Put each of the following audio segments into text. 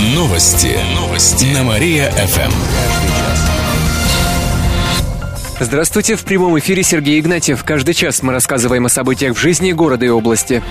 Новости. Новости. На Мария-ФМ. Здравствуйте, в прямом эфире Сергей Игнатьев. Каждый час мы рассказываем о событиях в жизни города и области.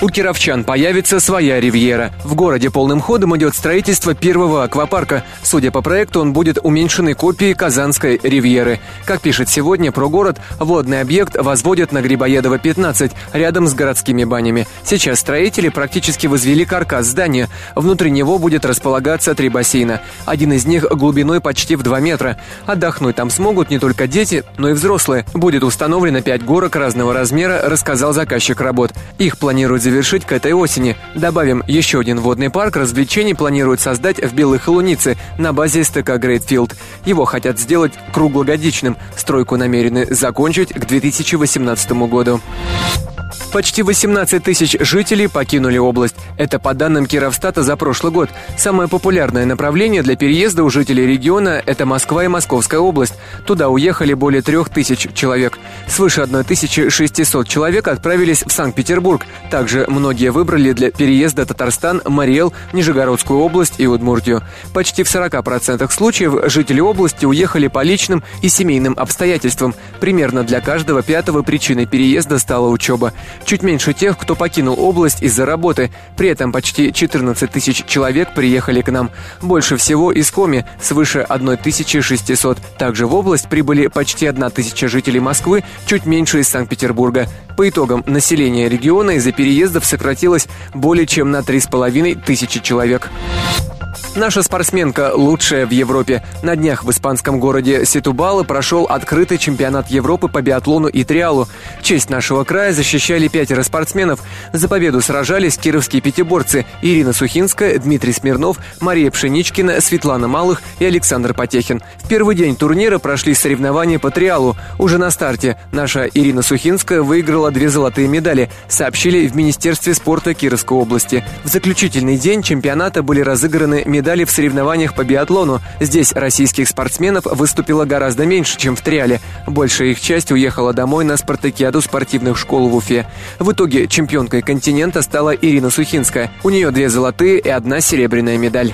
У кировчан появится своя ривьера. В городе полным ходом идет строительство первого аквапарка. Судя по проекту, он будет уменьшенной копией Казанской ривьеры. Как пишет сегодня про город, водный объект возводят на Грибоедова 15, рядом с городскими банями. Сейчас строители практически возвели каркас здания. Внутри него будет располагаться три бассейна. Один из них глубиной почти в 2 метра. Отдохнуть там смогут не только дети, но и взрослые. Будет установлено 5 горок разного размера, рассказал заказчик работ. Их планируют завершить к этой осени. Добавим, еще один водный парк развлечений планируют создать в Белой Холунице на базе СТК Грейтфилд. Его хотят сделать круглогодичным. Стройку намерены закончить к 2018 году. Почти 18 тысяч жителей покинули область. Это по данным Кировстата за прошлый год. Самое популярное направление для переезда у жителей региона – это Москва и Московская область. Туда уехали более трех тысяч человек. Свыше 1600 человек отправились в Санкт-Петербург. Также многие выбрали для переезда Татарстан, Мариэл, Нижегородскую область и Удмуртию. Почти в 40% случаев жители области уехали по личным и семейным обстоятельствам. Примерно для каждого пятого причиной переезда стала учеба. Чуть меньше тех, кто покинул область из-за работы. При этом почти 14 тысяч человек приехали к нам. Больше всего из Коми, свыше 1600. Также в область прибыли почти 1 тысяча жителей Москвы, чуть меньше из Санкт-Петербурга. По итогам, население региона из-за переездов сократилось более чем на 3,5 тысячи человек. Наша спортсменка лучшая в Европе. На днях в испанском городе Сетубалы прошел открытый чемпионат Европы по биатлону и триалу. Честь нашего края защищали пятеро спортсменов. За победу сражались кировские пятиборцы Ирина Сухинская, Дмитрий Смирнов, Мария Пшеничкина, Светлана Малых и Александр Потехин. В первый день турнира прошли соревнования по триалу. Уже на старте наша Ирина Сухинская выиграла две золотые медали, сообщили в Министерстве спорта Кировской области. В заключительный день чемпионата были разыграны медали медали в соревнованиях по биатлону. Здесь российских спортсменов выступило гораздо меньше, чем в триале. Большая их часть уехала домой на спартакиаду спортивных школ в Уфе. В итоге чемпионкой континента стала Ирина Сухинская. У нее две золотые и одна серебряная медаль.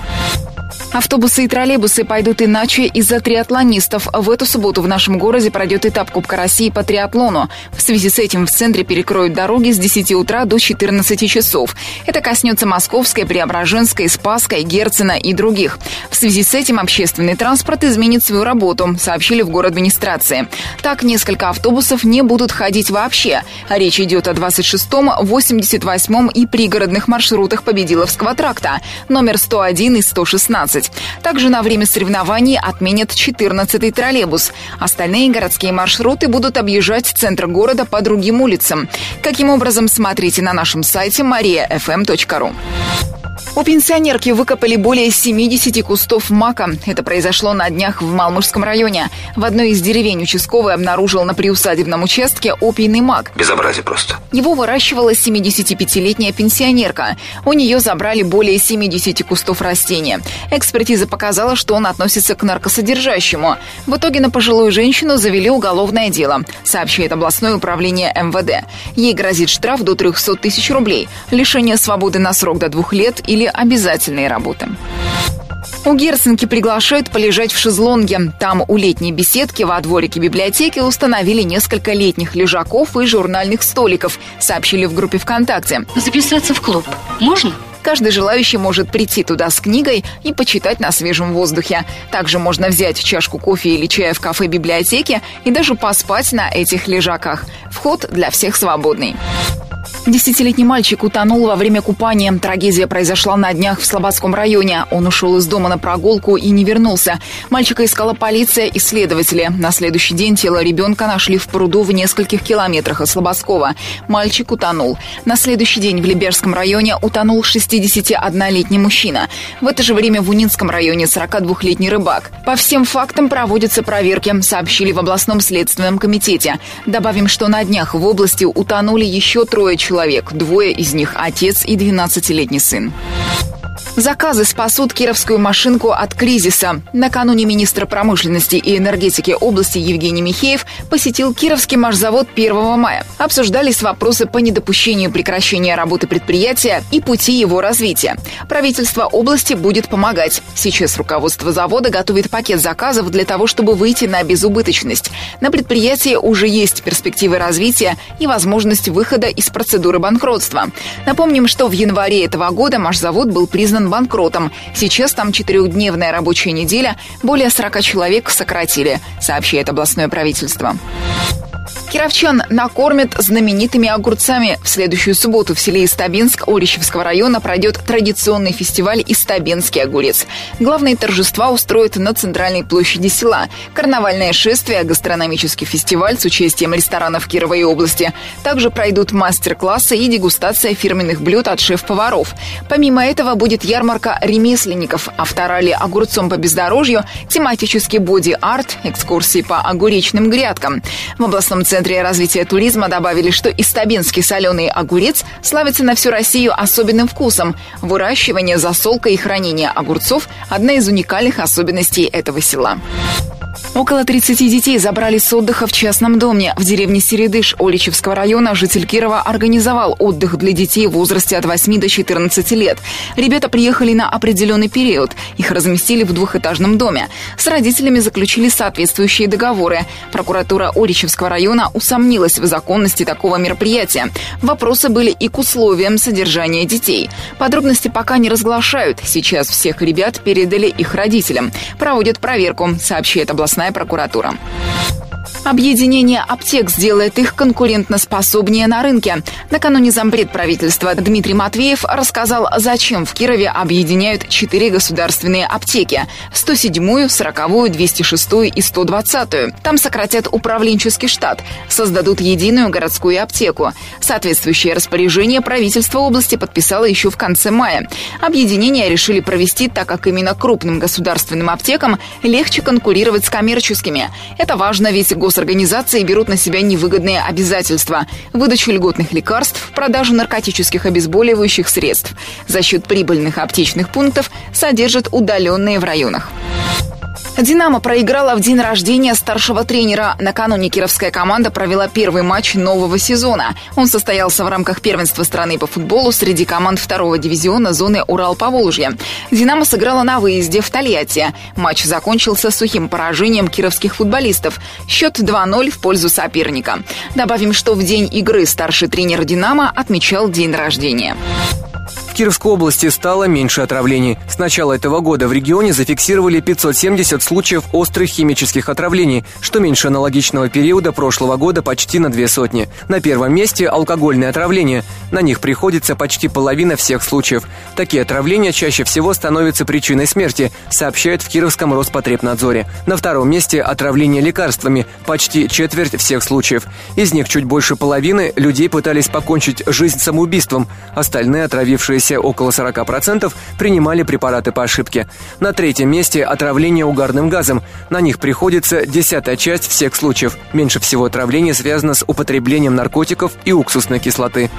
Автобусы и троллейбусы пойдут иначе из-за триатлонистов. В эту субботу в нашем городе пройдет этап Кубка России по триатлону. В связи с этим в центре перекроют дороги с 10 утра до 14 часов. Это коснется Московской, Преображенской, Спасской, Герцена и других. В связи с этим общественный транспорт изменит свою работу, сообщили в город администрации. Так, несколько автобусов не будут ходить вообще. Речь идет о 26-м, 88-м и пригородных маршрутах Победиловского тракта, номер 101 и 116. Также на время соревнований отменят 14-й троллейбус. Остальные городские маршруты будут объезжать центр города по другим улицам. Каким образом, смотрите на нашем сайте mariafm.ru. У пенсионерки выкопали более 70 кустов мака. Это произошло на днях в Малмышском районе. В одной из деревень участковый обнаружил на приусадебном участке опийный мак. Безобразие просто. Его выращивала 75-летняя пенсионерка. У нее забрали более 70 кустов растения. Экспертиза показала, что он относится к наркосодержащему. В итоге на пожилую женщину завели уголовное дело, сообщает областное управление МВД. Ей грозит штраф до 300 тысяч рублей, лишение свободы на срок до двух лет или обязательные работы. У Герценки приглашают полежать в шезлонге. Там у летней беседки во дворике библиотеки установили несколько летних лежаков и журнальных столиков, сообщили в группе ВКонтакте. Записаться в клуб можно? Каждый желающий может прийти туда с книгой и почитать на свежем воздухе. Также можно взять чашку кофе или чая в кафе-библиотеке и даже поспать на этих лежаках. Вход для всех свободный. Десятилетний мальчик утонул во время купания. Трагедия произошла на днях в Слободском районе. Он ушел из дома на прогулку и не вернулся. Мальчика искала полиция и следователи. На следующий день тело ребенка нашли в пруду в нескольких километрах от Слободского. Мальчик утонул. На следующий день в Либерском районе утонул 61-летний мужчина. В это же время в Унинском районе 42-летний рыбак. По всем фактам проводятся проверки, сообщили в областном следственном комитете. Добавим, что на днях в области утонули еще трое человек человек, двое из них отец и 12-летний сын. Заказы спасут кировскую машинку от кризиса. Накануне министр промышленности и энергетики области Евгений Михеев посетил Кировский машзавод 1 мая. Обсуждались вопросы по недопущению прекращения работы предприятия и пути его развития. Правительство области будет помогать. Сейчас руководство завода готовит пакет заказов для того, чтобы выйти на безубыточность. На предприятии уже есть перспективы развития и возможность выхода из процедуры банкротства. Напомним, что в январе этого года машзавод был признан банкротом. Сейчас там четырехдневная рабочая неделя, более 40 человек сократили, сообщает областное правительство. Кировчан накормят знаменитыми огурцами. В следующую субботу в селе Истабинск Орищевского района пройдет традиционный фестиваль «Истабинский огурец». Главные торжества устроят на центральной площади села. Карнавальное шествие, гастрономический фестиваль с участием ресторанов Кирова и области. Также пройдут мастер-классы и дегустация фирменных блюд от шеф-поваров. Помимо этого будет ярмарка ремесленников, авторали огурцом по бездорожью, тематический боди-арт, экскурсии по огуречным грядкам. В областном центре Центре развития туризма добавили, что истабинский соленый огурец славится на всю Россию особенным вкусом. Выращивание, засолка и хранение огурцов – одна из уникальных особенностей этого села. Около 30 детей забрали с отдыха в частном доме. В деревне Середыш Оличевского района житель Кирова организовал отдых для детей в возрасте от 8 до 14 лет. Ребята приехали на определенный период. Их разместили в двухэтажном доме. С родителями заключили соответствующие договоры. Прокуратура Оличевского района усомнилась в законности такого мероприятия. Вопросы были и к условиям содержания детей. Подробности пока не разглашают. Сейчас всех ребят передали их родителям. Проводят проверку, сообщает областная областная прокуратура. Объединение аптек сделает их конкурентноспособнее на рынке. Накануне зампред правительства Дмитрий Матвеев рассказал, зачем в Кирове объединяют четыре государственные аптеки – 107-ю, 40-ю, 206-ю и 120-ю. Там сократят управленческий штат, создадут единую городскую аптеку. Соответствующее распоряжение правительство области подписало еще в конце мая. Объединение решили провести, так как именно крупным государственным аптекам легче конкурировать с коммерческими. Это важно, ведь гос госорганизации берут на себя невыгодные обязательства – выдачу льготных лекарств, продажу наркотических обезболивающих средств. За счет прибыльных аптечных пунктов содержат удаленные в районах. «Динамо» проиграла в день рождения старшего тренера. Накануне кировская команда провела первый матч нового сезона. Он состоялся в рамках первенства страны по футболу среди команд второго дивизиона зоны Урал-Поволжье. «Динамо» сыграла на выезде в Тольятти. Матч закончился сухим поражением кировских футболистов. Счет 2-0 в пользу соперника. Добавим, что в день игры старший тренер «Динамо» отмечал день рождения. Кировской области стало меньше отравлений. С начала этого года в регионе зафиксировали 570 случаев острых химических отравлений, что меньше аналогичного периода прошлого года почти на две сотни. На первом месте алкогольные отравления. На них приходится почти половина всех случаев. Такие отравления чаще всего становятся причиной смерти, сообщают в Кировском Роспотребнадзоре. На втором месте отравление лекарствами, почти четверть всех случаев. Из них чуть больше половины людей пытались покончить жизнь самоубийством, остальные отравившиеся оставшиеся около 40% принимали препараты по ошибке. На третьем месте отравление угарным газом. На них приходится десятая часть всех случаев. Меньше всего отравление связано с употреблением наркотиков и уксусной кислоты.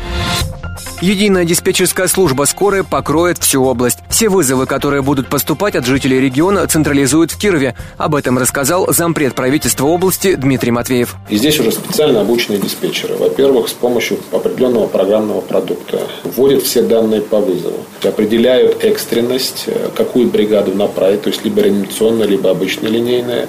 Единая диспетчерская служба скорой покроет всю область. Все вызовы, которые будут поступать от жителей региона, централизуют в Кирове. Об этом рассказал зампред правительства области Дмитрий Матвеев. И здесь уже специально обученные диспетчеры. Во-первых, с помощью определенного программного продукта вводят все данные по вызову, определяют экстренность, э, какую бригаду направить, то есть либо реанимационная, либо обычная линейная.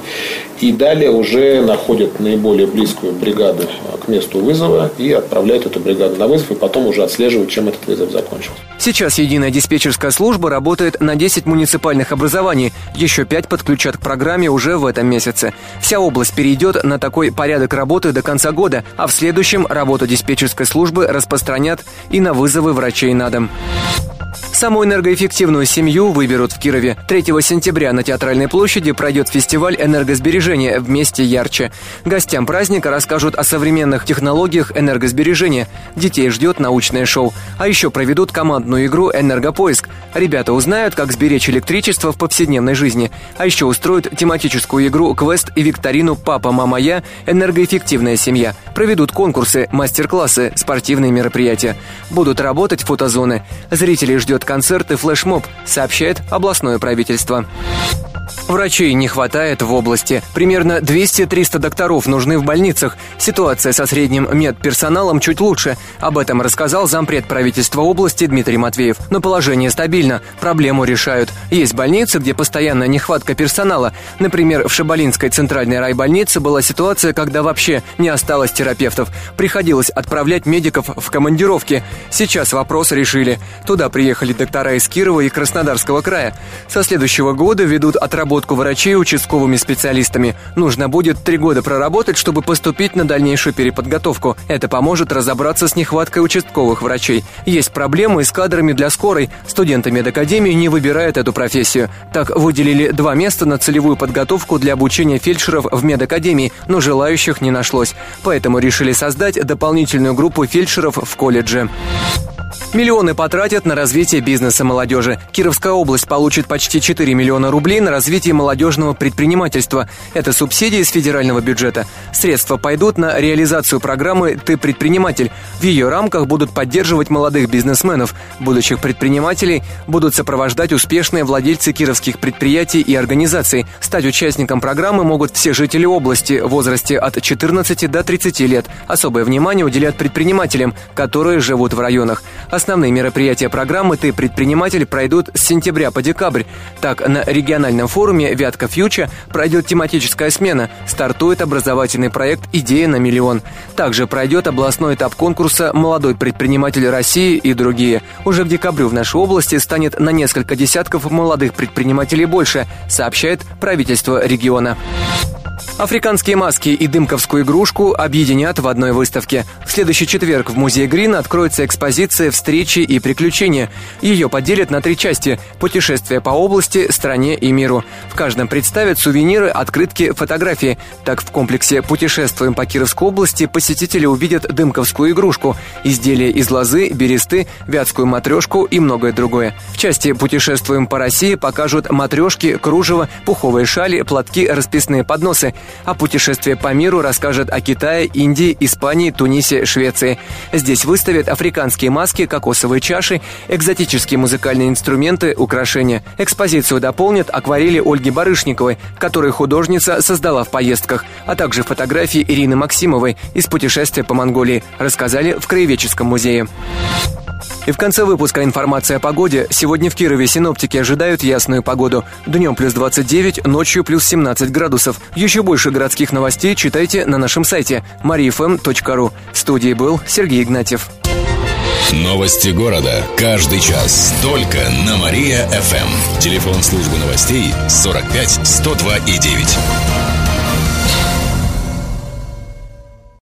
И далее уже находят наиболее близкую бригаду э, к месту вызова и отправляют эту бригаду на вызов, и потом уже отслеживают чем этот вызов закончился. Сейчас единая диспетчерская служба работает на 10 муниципальных образований. Еще 5 подключат к программе уже в этом месяце. Вся область перейдет на такой порядок работы до конца года, а в следующем работу диспетчерской службы распространят и на вызовы врачей на дом. Самую энергоэффективную семью выберут в Кирове. 3 сентября на Театральной площади пройдет фестиваль энергосбережения «Вместе ярче». Гостям праздника расскажут о современных технологиях энергосбережения. Детей ждет научное шоу. А еще проведут командную игру «Энергопоиск». Ребята узнают, как сберечь электричество в повседневной жизни. А еще устроят тематическую игру «Квест» и викторину «Папа, мама, я. Энергоэффективная семья». Проведут конкурсы, мастер-классы, спортивные мероприятия. Будут работать фотозоны. Зрителей ждет концерт и флешмоб, сообщает областное правительство. Врачей не хватает в области. Примерно 200-300 докторов нужны в больницах. Ситуация со средним медперсоналом чуть лучше. Об этом рассказал зампред правительства области Дмитрий Матвеев. Но положение стабильно. Проблему решают. Есть больницы, где постоянная нехватка персонала. Например, в Шабалинской центральной райбольнице была ситуация, когда вообще не осталось терапевтов. Приходилось отправлять медиков в командировки. Сейчас вопрос решили. Туда приехали доктора из Кирова и Краснодарского края. Со следующего года ведут отработку врачей участковыми специалистами. Нужно будет три года проработать, чтобы поступить на дальнейшую переподготовку. Это поможет разобраться с нехваткой участковых врачей. Есть проблемы с кадрами для скорой. Студенты медакадемии не выбирают эту профессию. Так выделили два места на целевую подготовку для обучения фельдшеров в медакадемии, но желающих не нашлось. Поэтому решили создать дополнительную группу фельдшеров в колледже. Миллионы потратят на развитие бизнеса молодежи. Кировская область получит почти 4 миллиона рублей на развитие молодежного предпринимательства. Это субсидии из федерального бюджета. Средства пойдут на реализацию программы «Ты предприниматель». В ее рамках будут поддерживать молодых бизнесменов. Будущих предпринимателей будут сопровождать успешные владельцы кировских предприятий и организаций. Стать участником программы могут все жители области в возрасте от 14 до 30 лет. Особое внимание уделят предпринимателям, которые живут в районах. Основные мероприятия программы «Ты предприниматель» пройдут с сентября по декабрь. Так, на региональном форуме «Вятка Фьюча» пройдет тематическая смена. Стартует образовательный проект «Идея на миллион». Также пройдет областной этап конкурса «Молодой предприниматель России» и другие. Уже к декабрю в нашей области станет на несколько десятков молодых предпринимателей больше, сообщает правительство региона. Африканские маски и дымковскую игрушку объединят в одной выставке. В следующий четверг в музее Грин откроется экспозиция «Встречи и приключения». Ее поделят на три части – путешествия по области, стране и миру. В каждом представят сувениры, открытки, фотографии. Так в комплексе «Путешествуем по Кировской области» посетители увидят дымковскую игрушку, изделия из лозы, бересты, вятскую матрешку и многое другое. В части «Путешествуем по России» покажут матрешки, кружево, пуховые шали, платки, расписные подносы – а путешествие по миру расскажет о Китае, Индии, Испании, Тунисе, Швеции. Здесь выставят африканские маски, кокосовые чаши, экзотические музыкальные инструменты, украшения. Экспозицию дополнят акварели Ольги Барышниковой, которые художница создала в поездках, а также фотографии Ирины Максимовой из путешествия по Монголии, рассказали в Краеведческом музее. И в конце выпуска информация о погоде. Сегодня в Кирове синоптики ожидают ясную погоду. Днем плюс 29, ночью плюс 17 градусов. Еще больше городских новостей читайте на нашем сайте mariafm.ru. В студии был Сергей Игнатьев. Новости города. Каждый час. Только на Мария-ФМ. Телефон службы новостей 45 102 и 9.